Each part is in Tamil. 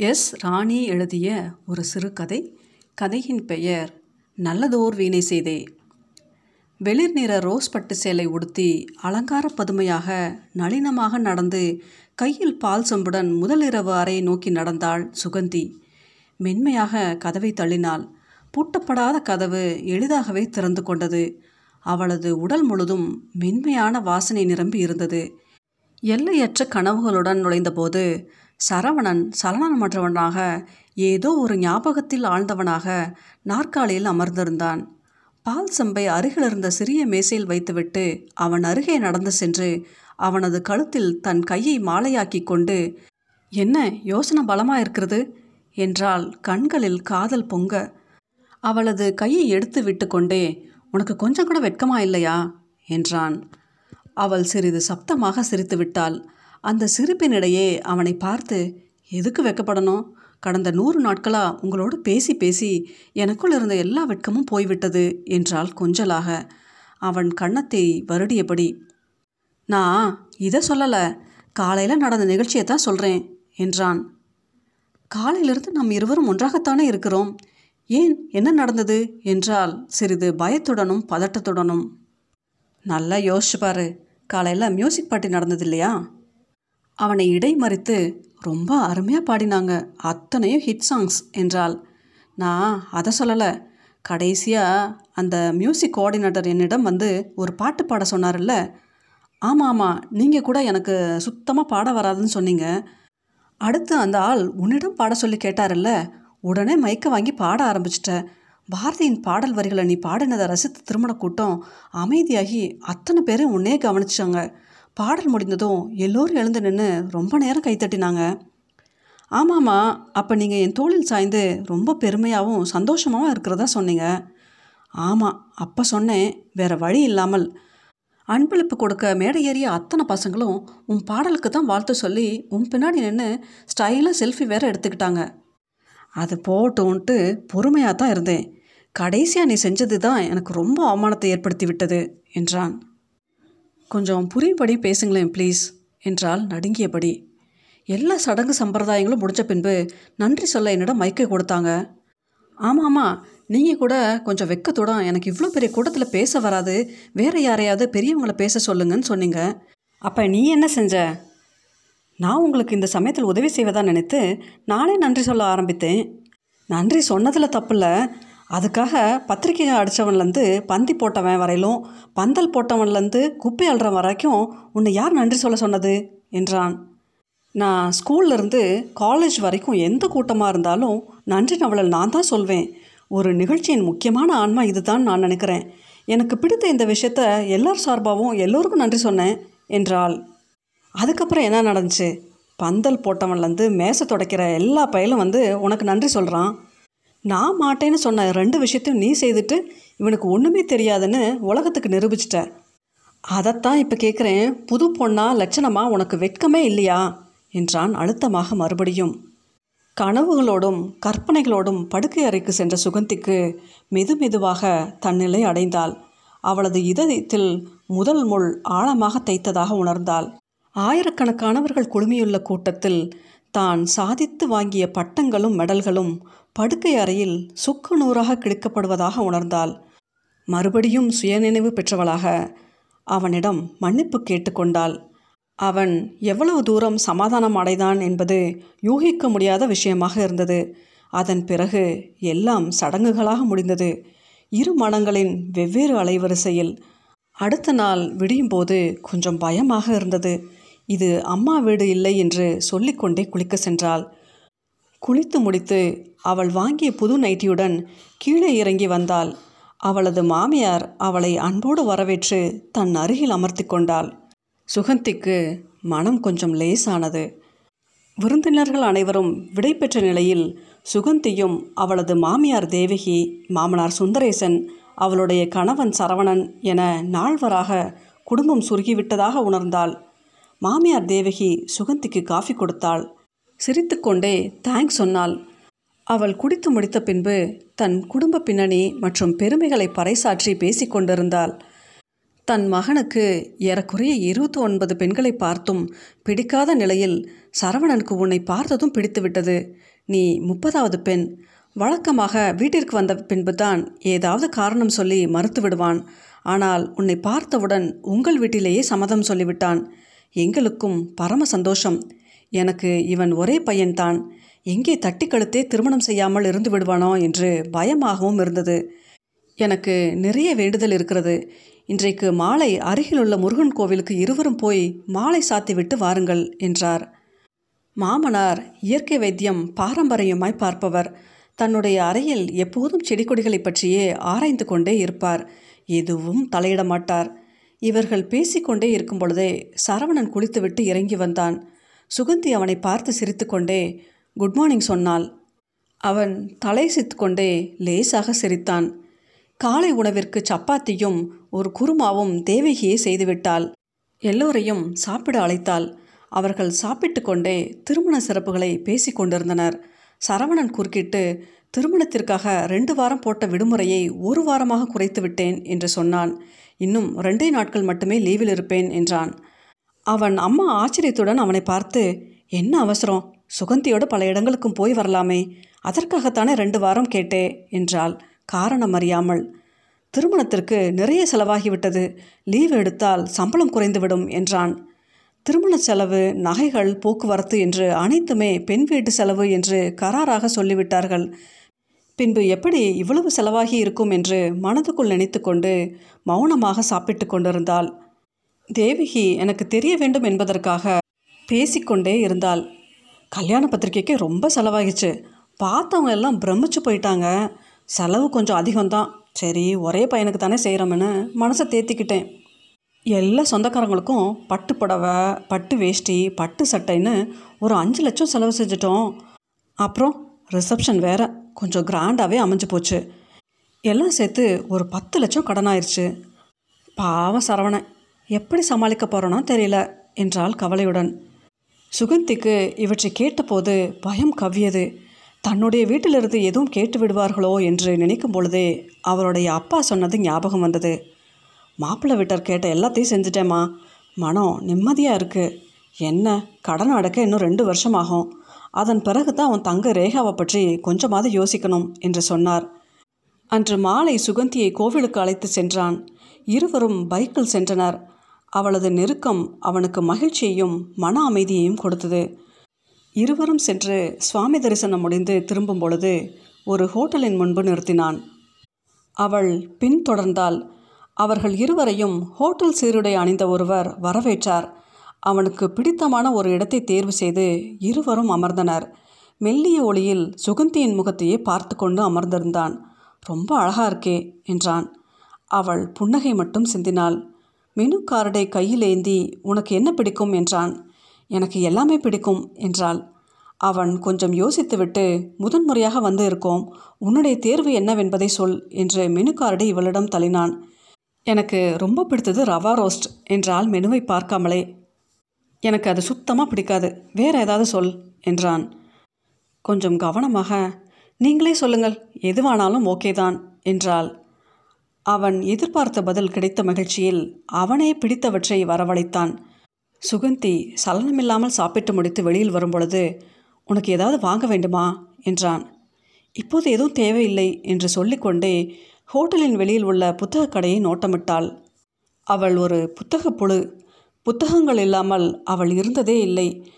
எஸ் ராணி எழுதிய ஒரு சிறுகதை கதையின் பெயர் நல்லதோர் வீணை செய்தே வெளிர் நிற ரோஸ் பட்டு சேலை உடுத்தி அலங்கார பதுமையாக நளினமாக நடந்து கையில் பால் சொம்புடன் முதலிரவு அறையை நோக்கி நடந்தாள் சுகந்தி. மென்மையாக கதவை தள்ளினாள். பூட்டப்படாத கதவு எளிதாகவே திறந்து கொண்டது. அவளது உடல் முழுதும் மென்மையான வாசனை நிரம்பி இருந்தது. எல்லையற்ற கனவுகளுடன் நுழைந்தபோது சரவணன் சலனமற்றவனாக ஏதோ ஒரு ஞாபகத்தில் ஆழ்ந்தவனாக நாற்காலியில் அமர்ந்திருந்தான். பால் சம்பை அருகிலிருந்த சிறிய மேசையில் வைத்துவிட்டு அவன் அருகே நடந்து சென்று அவனது கழுத்தில் தன் கையை மாலையாக்கி கொண்டு என்ன யோசனை பலமாக இருக்கிறது? என்றால் கண்களில் காதல் பொங்க. அவளது கையை எடுத்து விட்டு கொண்டே உனக்கு கொஞ்சம் கூட வெட்கமா இல்லையா? என்றான். அவள் சிறிது சப்தமாக சிரித்து விட்டாள் அந்த சிரிப்பினிடையே அவனை பார்த்து எதுக்கு வெக்கப்படணும்? கடந்த நூறு நாட்களாக உங்களோடு பேசி பேசி எனக்குள் இருந்த எல்லா வெட்கமும் போய்விட்டது என்றால் கொஞ்சலாக. அவன் கன்னத்தை வருடியபடி நான் இதை சொல்லலை. காலையில் நடந்த நிகழ்ச்சியை தான் சொல்கிறேன் என்றான். காலையிலிருந்து நாம் இருவரும் ஒன்றாகத்தானே இருக்கிறோம். ஏன் என்ன நடந்தது? என்றால் சிறிது பயத்துடனும் பதட்டத்துடனும். நல்லா யோசிச்சு பாரு. காலையில் மியூசிக் பார்ட்டி நடந்தது இல்லையா? அவனை இடைமறித்து ரொம்ப அருமையாக பாடினாங்க. அத்தனையும் ஹிட் சாங்ஸ் என்றால் நான் அதை சொல்லலை. கடைசியாக அந்த மியூசிக் கோஆர்டினேட்டர் என்னிடம் வந்து ஒரு பாட்டு பாட சொன்னார்ல ஆமாம் ஆமாம் நீங்கள் கூட எனக்கு சுத்தமாக பாட வராதுன்னு சொன்னீங்க. அடுத்து அந்த ஆள் உன்னிடம் பாட சொல்லி கேட்டார்ல உடனே மைக்கை வாங்கி பாட ஆரம்பிச்சிட்ட. பாரதியின் பாடல் வரிகளை நீ பாடினதை ரசித்து திருமண கூட்டம் அமைதியாகி அத்தனை பேரும் உன்னே கவனிச்சாங்க. பாடல் முடிந்ததும் எல்லோரும் எழுந்து நின்று ரொம்ப நேரம் கைத்தட்டினாங்க ஆமாம்மா அப்போ நீங்கள் என் தோளில் சாய்ந்து ரொம்ப பெருமையாகவும் சந்தோஷமாகவும் இருக்கிறதா சொன்னீங்க. ஆமாம் அப்போ சொன்னேன். வேறு வழி இல்லாமல். அன்பளிப்பு கொடுக்க மேடை ஏறிய அத்தனை பசங்களும் உன் பாடலுக்கு தான் வாழ்த்து சொல்லி உன் பின்னாடி நின்று ஸ்டைலாக செல்ஃபி வேற எடுத்துக்கிட்டாங்க. அது போட்டோன்ட்டு பொறுமையாக தான் இருந்தேன். கடைசியாக நீ செஞ்சது தான் எனக்கு ரொம்ப அவமானத்தை ஏற்படுத்தி விட்டது என்றான். கொஞ்சம் புரியும்படி பேசுங்களேன் ப்ளீஸ் என்றால் நடுங்கியபடி. எல்லா சடங்கு சம்பிரதாயங்களும் முடித்த பின்பு நன்றி சொல்ல என்னிடம் மைக்கை கொடுத்தாங்க. ஆமாம் ஆமாம் நீங்கள் கூட கொஞ்சம் வெக்கத்துடன் எனக்கு இவ்வளோ பெரிய கூட்டத்தில் பேச வராது வேறு யாரையாவது பெரியவங்களை பேச சொல்லுங்கன்னு சொன்னீங்க. அப்போ நீ என்ன செஞ்ச? நான் உங்களுக்கு இந்த சமயத்தில் உதவி செய்வதாக நினைத்து நானே நன்றி சொல்ல ஆரம்பித்தேன். நன்றி சொன்னதில் தப்பில்லை அதுக்காக பத்திரிக்கை அடித்தவன்லேருந்து பந்தி போட்டவன் வரையிலும் பந்தல் போட்டவன்லேருந்து குப்பை அழுற வரைக்கும் உன்னை யார் நன்றி சொல்ல சொன்னது? என்றான். நான் ஸ்கூல்லேருந்து காலேஜ் வரைக்கும் எந்த கூட்டமாக இருந்தாலும் நன்றி நவலல் நான் தான் சொல்வேன். ஒரு நிகழ்ச்சியின் முக்கியமான ஆன்மா இதுதான் நான் நினைக்கிறேன். எனக்கு பிடித்த இந்த விஷயத்த எல்லார் சார்பாகவும் எல்லோருக்கும் நன்றி சொன்னேன் என்றாள். அதுக்கப்புறம் என்ன நடந்துச்சு? பந்தல் போட்டவன்லேருந்து மேசை துடைக்கிற எல்லா பயலும் வந்து உனக்கு நன்றி சொல்கிறான் நான் மாட்டேன்னு சொன்ன ரெண்டு விஷயத்தையும் நீ செய்துட்டு இவனுக்கு ஒன்றுமே தெரியாதுன்னு உலகத்துக்கு நிரூபிச்சிட்ட. அதைத்தான் இப்போ கேட்குறேன் புது பொண்ணா லட்சணமாக உனக்கு வெட்கமே இல்லையா? என்றான் அழுத்தமாக மறுபடியும். கனவுகளோடும் கற்பனைகளோடும் படுக்கை அறைக்கு சென்ற சுகந்திக்கு மெது மெதுவாக தன்னிலை அடைந்தாள். அவளது இதயத்தில் முதல் முள் ஆழமாக தைத்ததாக உணர்ந்தாள். ஆயிரக்கணக்கானவர்கள் குழுமியுள்ள கூட்டத்தில் தான் சாதித்து வாங்கிய பட்டங்களும் மெடல்களும் படுக்கை அறையில் சுக்கு நூறாக கிழிக்கப்படுவதாக உணர்ந்தாள். மறுபடியும் சுயநினைவு பெற்றவளாக அவனிடம் மன்னிப்பு கேட்டுக்கொண்டாள் அவன் எவ்வளவு தூரம் சமாதானம் அடைதான் என்பது யூகிக்க முடியாத விஷயமாக இருந்தது. அதன் பிறகு எல்லாம் சடங்குகளாக முடிந்தது. இரு மனங்களின் வெவ்வேறு அலைவரிசையில் அடுத்த நாள் விடியும்போது கொஞ்சம் பயமாக இருந்தது. இது அம்மா வீடு இல்லை என்று சொல்லிக்கொண்டே குளிக்க சென்றாள். குளித்து முடித்து அவள் வாங்கிய புது நைட்டியுடன் கீழே இறங்கி வந்தாள். அவளது மாமியார் அவளை அன்போடு வரவேற்று தன் அருகில் அமர்த்தி கொண்டாள். சுகந்திக்கு மனம் கொஞ்சம் லேசானது. விருந்தினர்கள் அனைவரும் விடைபெற்ற நிலையில் சுகந்தியும் அவளது மாமியார் தேவகி மாமனார் சுந்தரேசன் அவளுடைய கணவன் சரவணன் என நால்வராக குடும்பம் சுருகிவிட்டதாக உணர்ந்தாள். மாமியார் தேவகி சுகந்திக்கு காஃபி கொடுத்தாள். சிரித்துக்கொண்டே தேங்க்ஸ் சொன்னாள். அவள் குடித்து முடித்த பின்பு தன் குடும்ப பின்னணி மற்றும் பெருமைகளை பறைசாற்றி பேசிக்கொண்டிருந்தாள் தன் மகனுக்கு ஏறக்குறைய இருபத்தி ஒன்பது பெண்களை பார்த்தும் பிடிக்காத நிலையில் சரவணனுக்கு உன்னை பார்த்ததும் பிடித்துவிட்டது. நீ முப்பதாவது பெண். வழக்கமாக வீட்டிற்கு வந்த பின்புதான் ஏதாவது காரணம் சொல்லி மறுத்து விடுவான் ஆனால் உன்னை பார்த்தவுடன் உங்கள் வீட்டிலேயே சம்மதம் சொல்லிவிட்டான். எங்களுக்கும் பரம சந்தோஷம். எனக்கு இவன் ஒரே பையன்தான். எங்கே தட்டி கழுத்தே திருமணம் செய்யாமல் இருந்து விடுவானோ என்று பயமாகவும் இருந்தது. எனக்கு நிறைய வேண்டுதல் இருக்கிறது. இன்றைக்கு மாலை அருகிலுள்ள முருகன் கோவிலுக்கு இருவரும் போய் மாலை சாத்திவிட்டு வாருங்கள் என்றார். மாமனார் இயற்கை வைத்தியம் பாரம்பரியமாய் பார்ப்பவர். தன்னுடைய அறையில் எப்போதும் செடி கொடிகளை பற்றியே ஆராய்ந்து கொண்டே இருப்பார். எதுவும் தலையிட மாட்டார் இவர்கள் பேசிக்கொண்டே இருக்கும் பொழுதே சரவணன் குளித்துவிட்டு இறங்கி வந்தான். சுகந்தி அவனை பார்த்து சிரித்துக்கொண்டே குட் மார்னிங் சொன்னாள். அவன் தலை கொண்டே லேசாக சிரித்தான். காலை உணவிற்கு சப்பாத்தியும் ஒரு குருமாவும் தேவகியே செய்துவிட்டாள். எல்லோரையும் சாப்பிட அழைத்தாள். அவர்கள் சாப்பிட்டு கொண்டே திருமண சிறப்புகளை பேசிக் கொண்டிருந்தனர். சரவணன் குறுக்கிட்டு திருமணத்திற்காக ரெண்டு வாரம் போட்ட விடுமுறையை ஒரு வாரமாக குறைத்து விட்டேன் என்று சொன்னான். இன்னும் ரெண்டே நாட்கள் மட்டுமே லீவில் இருப்பேன் என்றான். அவன் அம்மா ஆச்சரியத்துடன் அவனை பார்த்து என்ன அவசரம்? சுகந்தியோட பல இடங்களுக்கும் போய் வரலாமே. அதற்காகத்தானே ரெண்டு வாரம் கேட்டே? என்றாள். காரணம் அறியாமல். திருமணத்திற்கு நிறைய செலவாகிவிட்டது. லீவ் எடுத்தால் சம்பளம் குறைந்துவிடும் என்றான். திருமண செலவு நகைகள் போக்குவரத்து என்று அனைத்துமே பெண் வீட்டு செலவு என்று கராராக சொல்லிவிட்டார்கள். பின்பு எப்படி இவ்வளவு செலவாகி இருக்கும் என்று மனதுக்குள் நினைத்து கொண்டு மௌனமாக சாப்பிட்டு கொண்டிருந்தாள். தேவகி எனக்கு தெரிய வேண்டும் என்பதற்காக பேசிக்கொண்டே இருந்தாள். கல்யாண பத்திரிகைக்கு ரொம்ப செலவாகிச்சு. பார்த்தவங்க எல்லாம் பிரமிச்சு போயிட்டாங்க. செலவு கொஞ்சம் அதிகம்தான். சரி ஒரே பையனுக்கு தானே செய்கிறோம்னு மனசை தேத்திக்கிட்டேன். எல்லா சொந்தக்காரங்களுக்கும் பட்டு புடவை பட்டு வேஷ்டி பட்டு சட்டைன்னு ஒரு அஞ்சு லட்சம் செலவு செஞ்சிட்டோம். அப்புறம் ரிசப்ஷன் வேற கொஞ்சம் கிராண்டாகவே அமைஞ்சு போச்சு. எல்லாம் சேர்த்து ஒரு பத்து லட்சம் கடன் ஆயிடுச்சு பாவம் சரவணன். எப்படி சமாளிக்க போகிறோனோ தெரியல என்றாள் கவலையுடன். சுகந்திக்கு இவற்றை கேட்டபோது பயம் கவ்வியது. தன்னுடைய வீட்டிலிருந்து எதுவும் கேட்டு விடுவார்களோ என்று நினைக்கும் பொழுதே அவருடைய அப்பா சொன்னது ஞாபகம் வந்தது. மாப்பிள்ளை வீட்டர் கேட்ட எல்லாத்தையும் செஞ்சுட்டேம்மா. மனம் நிம்மதியாக இருக்குது என்ன? கடன் அடக்க இன்னும் ரெண்டு வருஷம் ஆகும் அதன் பிறகு தான் அவன் தங்க ரேகாவை பற்றி கொஞ்சமாவது யோசிக்கணும் என்று சொன்னார். அன்று மாலை சுகந்தியை கோவிலுக்கு அழைத்து சென்றான். இருவரும் பைக்கில் சென்றனர். அவளது நெருக்கம் அவனுக்கு மகிழ்ச்சியையும் மன அமைதியையும் கொடுத்தது. இருவரும் சென்று சுவாமி தரிசனம் முடிந்து திரும்பும் பொழுது ஒரு ஹோட்டலின் முன்பு நிறுத்தினான். அவள் பின்தொடர்ந்தால் அவர்கள் இருவரையும் ஹோட்டல் சீருடை அணிந்த ஒருவர் வரவேற்றார். அவனுக்கு பிடித்தமான ஒரு இடத்தை தேர்வு செய்து இருவரும் அமர்ந்தனர். மெல்லிய ஒளியில் சுகந்தியின் முகத்தையே பார்த்து கொண்டு அமர்ந்திருந்தான். ரொம்ப அழகா இருக்கே என்றான். அவள் புன்னகை மட்டும் சிந்தினாள். மெனு கார்டை கையில் ஏந்தி உனக்கு என்ன பிடிக்கும்? என்றான். எனக்கு எல்லாமே பிடிக்கும் என்றாள். அவன் கொஞ்சம் யோசித்துவிட்டு முதன்முறையாக வந்து இருக்கோம். உன்னுடைய தேர்வு என்னவென்பதை சொல் என்று மெனு கார்டை இவளிடம் தள்ளினான். எனக்கு ரொம்ப பிடித்தது ரவா ரோஸ்ட் என்றால் மெனுவை பார்க்காமலே. எனக்கு அது சுத்தமாக பிடிக்காது. வேற ஏதாவது சொல் என்றான். கொஞ்சம் கவனமாக. நீங்களே சொல்லுங்கள். எதுவானாலும் ஓகே தான் என்றாள். அவன் எதிர்பார்த்த பதில் கிடைத்த மகிழ்ச்சியில் அவனே பிடித்தவற்றை வரவழைத்தான். சுகந்தி சலனமில்லாமல் சாப்பிட்டு முடித்து வெளியில் வரும்பொழுது உனக்கு ஏதாவது வாங்க வேண்டுமா? என்றான். இப்போது எதுவும் தேவையில்லை என்று சொல்லிக்கொண்டே ஹோட்டலின் வெளியில் உள்ள புத்தகக் கடையை நோட்டமிட்டாள். அவள் ஒரு புத்தகப் புழு. புத்தகங்கள் இல்லாமல் அவள் இருந்ததே இல்லை.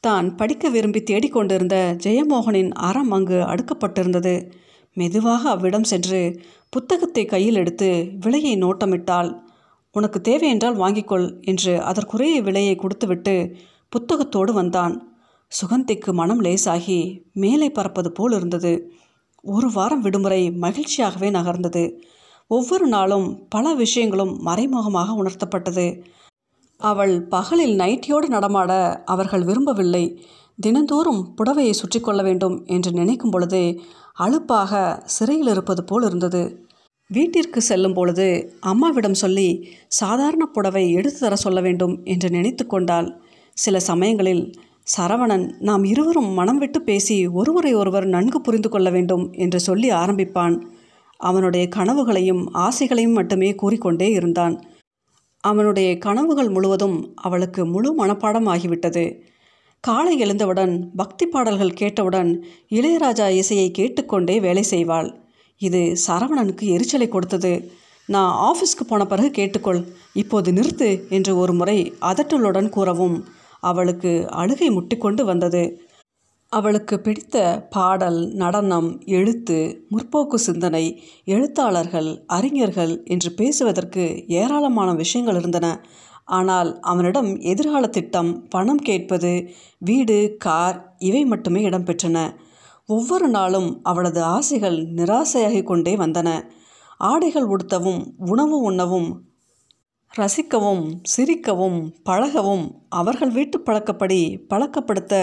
தான் படிக்க விரும்பி தேடிக்கொண்டிருந்த ஜெயமோகனின் அறம் அங்கு அடுக்கப்பட்டிருந்தது. மெதுவாக அவ்விடம் சென்று புத்தகத்தை கையில் எடுத்து விலையை நோட்டமிட்டாள். உனக்கு தேவையென்றால் வாங்கிக்கொள் என்று அதற்குரிய விலையை கொடுத்துவிட்டு புத்தகத்தோடு வந்தான். சுகந்திக்கு மனம் லேசாகி மேலே பறப்பது போல் இருந்தது. ஒரு வாரம் விடுமுறை மகிழ்ச்சியாகவே நகர்ந்தது. ஒவ்வொரு நாளும் பல விஷயங்களும் மறைமுகமாக உணர்த்தப்பட்டது. அவள் பகலில் நைட்டியோடு நடமாட அவர்கள் விரும்பவில்லை. தினந்தோறும் புடவையை சுற்றி கொள்ள வேண்டும் என்று நினைக்கும் பொழுதே அலுப்பாக சிறையில் இருப்பது போல் இருந்தது. வீட்டிற்கு செல்லும் பொழுது அம்மாவிடம் சொல்லி சாதாரண புடவை எடுத்து தர சொல்ல வேண்டும் என்று நினைத்து கொண்டாள். சில சமயங்களில் சரவணன் நாம் இருவரும் மனம் விட்டு பேசி ஒருவரை ஒருவர் நன்கு புரிந்து கொள்ள வேண்டும் என்று சொல்லி ஆரம்பிப்பான். அவனுடைய கனவுகளையும் ஆசைகளையும் மட்டுமே கூறிக்கொண்டே இருந்தான். அவனுடைய கனவுகள் முழுவதும் அவளுக்கு முழு மனப்பாடம் ஆகிவிட்டது. காலை எழுந்தவுடன் பக்தி பாடல்கள் கேட்டவுடன் இளையராஜா இசையை கேட்டுக்கொண்டே வேலை செய்வாள். இது சரவணனுக்கு எரிச்சலை கொடுத்தது. நான் ஆஃபீஸ்க்கு போன பிறகு கேட்டுக்கொள் இப்போது நிறுத்து என்று ஒரு முறை அதட்டலுடன் கூறவும் அவளுக்கு அழுகை முட்டிக்கொண்டு வந்தது. அவளுக்கு பிடித்த பாடல் நடனம் எழுத்து முற்போக்கு சிந்தனை எழுத்தாளர்கள் அறிஞர்கள் என்று பேசுவதற்கு ஏராளமான விஷயங்கள் இருந்தன. ஆனால் அவனிடம் எதிர்கால திட்டம் பணம் கேட்பது வீடு கார் இவை மட்டுமே இடம்பெற்றன. ஒவ்வொரு நாளும் அவளது ஆசைகள் நிராசையாகிக் கொண்டே வந்தன. ஆடைகள் உடுத்தவும் உணவு உண்ணவும் ரசிக்கவும் சிரிக்கவும் பழகவும் அவர்கள் வீட்டு பழக்கப்படி பழக்கப்படுத்த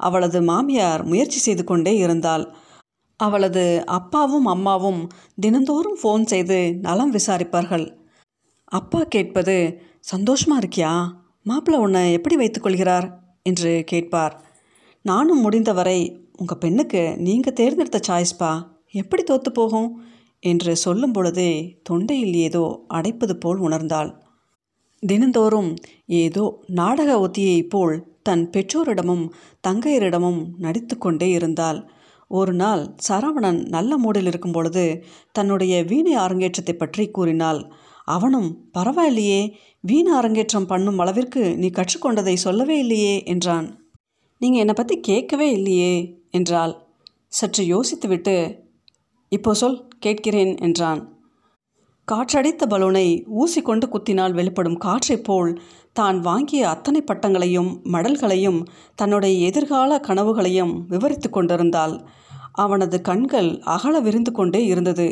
அவளது மாமியார் முயற்சி செய்து கொண்டே இருந்தாள். அவளது அப்பாவும் அம்மாவும் தினந்தோறும் ஃபோன் செய்து நலம் விசாரிப்பார்கள். அப்பா கேட்பது சந்தோஷமாக இருக்கியா? மாப்பிள்ளை உன்னை எப்படி வைத்துக்கொள்கிறார் என்று கேட்பார். நானும் முடிந்தவரை உங்கள் பெண்ணுக்கு நீங்கள் தேர்ந்தெடுத்த சாய்ஸ்பா எப்படி தோத்து போகும்? என்று சொல்லும் பொழுதே தொண்டையில் ஏதோ அடைப்பது போல் உணர்ந்தாள். தினந்தோறும் ஏதோ நாடக ஒத்தியைப் போல் தன் பெற்றோரிடமும் தங்கையரிடமும் நடித்து கொண்டே இருந்தாள். ஒரு நாள் சரவணன் நல்ல மூடில் இருக்கும் பொழுது தன்னுடைய வீணை அரங்கேற்றத்தை பற்றி கூறினாள். அவனும் பரவாயில்லையே வீண அரங்கேற்றம் பண்ணும் அளவிற்கு நீ கற்றுக்கொண்டதை சொல்லவே இல்லையே என்றான். நீங்கள் என்னை பற்றி கேட்கவே இல்லையே என்றாள். சற்று யோசித்துவிட்டு இப்போ சொல் கேட்கிறேன் என்றான். காற்றடித்த பலூனை ஊசி கொண்டு குத்தினால் வெளிப்படும் காற்றைப் போல் தான் வாங்கிய அத்தனை பட்டங்களையும் மடல்களையும் தன்னுடைய எதிர்கால கனவுகளையும் விவரித்து கொண்டிருந்தாள். அவனது கண்கள் அகல விரிந்து கொண்டே இருந்தது.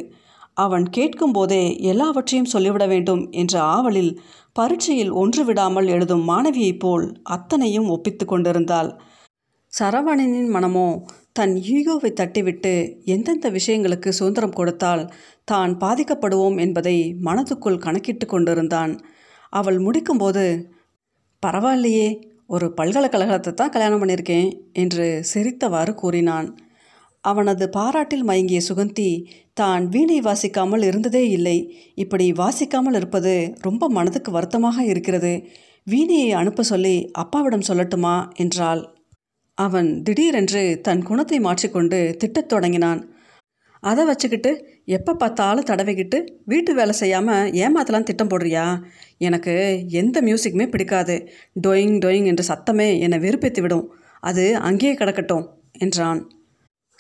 அவன் கேட்கும்போதே எல்லாவற்றையும் சொல்லிவிட வேண்டும் என்ற ஆவலில் பரீட்சையில் ஒன்று விடாமல் எழுதும் மாணவியைப் போல் அத்தனையும் ஒப்பித்து கொண்டிருந்தாள். சரவணனின் மனமோ தன் ஈகோவை தட்டிவிட்டு எந்தெந்த விஷயங்களுக்கு சுதந்திரம் கொடுத்தால் தான் பாதிக்கப்படுவோம் என்பதை மனதுக்குள் கணக்கிட்டு கொண்டிருந்தான். அவள் முடிக்கும்போது பரவாயில்லையே ஒரு பல்கலைக்கழகத்தை தான் கல்யாணம் பண்ணியிருக்கேன் என்று சிரித்தவாறு கூறினான். அவனது பாராட்டில் மயங்கிய சுகந்தி தான் வீணை வாசிக்காமல் இருந்ததே இல்லை. இப்படி வாசிக்காமல் இருப்பது ரொம்ப மனதுக்கு வருத்தமாக இருக்கிறது. வீணையை அனுப்ப சொல்லி அப்பாவிடம் சொல்லட்டுமா? என்றாள். அவன் திடீரென்று தன் குணத்தை மாற்றிக்கொண்டு திட்டத் தொடங்கினான். அதை வச்சுக்கிட்டு எப்போ பார்த்தாலும் தடவிக்கிட்டு வீட்டு வேலை செய்யாமல் ஏமாத்தலாம் திட்டம் போடுறியா? எனக்கு எந்த மியூசிக்குமே பிடிக்காது. டொயிங் டொயிங் என்ற சத்தமே என்னை வெறுப்பேற்றி விடும் அது அங்கேயே கிடக்கட்டும் என்றான்.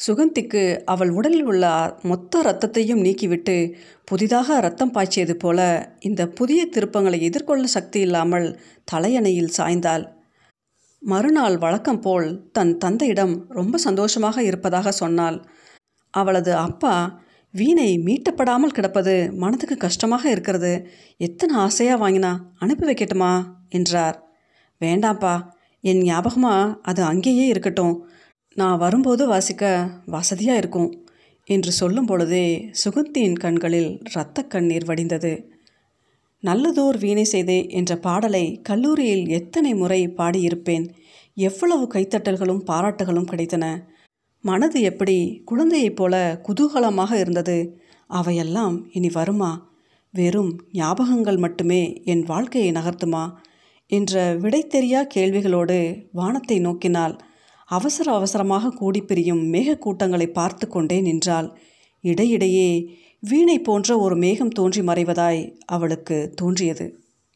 சுகந்திக்கு அவள் உடலில் உள்ள மொத்த இரத்தத்தையும் நீக்கிவிட்டு புதிதாக ரத்தம் பாய்ச்சியது போல இந்த புதிய திருப்பங்களை எதிர்கொள்ள சக்தி இல்லாமல் தலையணையில் சாய்ந்தாள். மறுநாள் வழக்கம் போல் தன் தந்தையிடம் ரொம்ப சந்தோஷமாக இருப்பதாக சொன்னாள். அவளது அப்பா வீணை மீட்டப்படாமல் கிடப்பது மனதுக்கு கஷ்டமாக இருக்கிறது. எத்தனை ஆசையாக வாங்கினா அனுப்பி வைக்கட்டுமா? என்றார். வேண்டாம்ப்பா என் ஞாபகமாக அது அங்கேயே இருக்கட்டும். நான் வரும்போது வாசிக்க வசதியாக இருக்கும் என்று சொல்லும் பொழுதே சுகந்தியின் கண்களில் இரத்த கண்ணீர் வடிந்தது. நல்லதோர் வீணை செய்தே என்ற பாடலை கல்லூரியில் எத்தனை முறை பாடியிருப்பேன். எவ்வளவு கைத்தட்டல்களும் பாராட்டுகளும் கிடைத்தன. மனது எப்படி குழந்தையைப் போல குதூகலமாக இருந்தது. அவையெல்லாம் இனி வருமா? வெறும் ஞாபகங்கள் மட்டுமே என் வாழ்க்கையை நகர்த்துமா? என்ற விடை தெரியா கேள்விகளோடு வானத்தை நோக்கினால் அவசர அவசரமாக கூடி பிரியும் மேகக்கூட்டங்களை பார்த்து கொண்டே நின்றாள். இடையிடையே வீணை போன்ற ஒரு மேகம் தோன்றி மறைவதாய் அவளுக்கு தோன்றியது.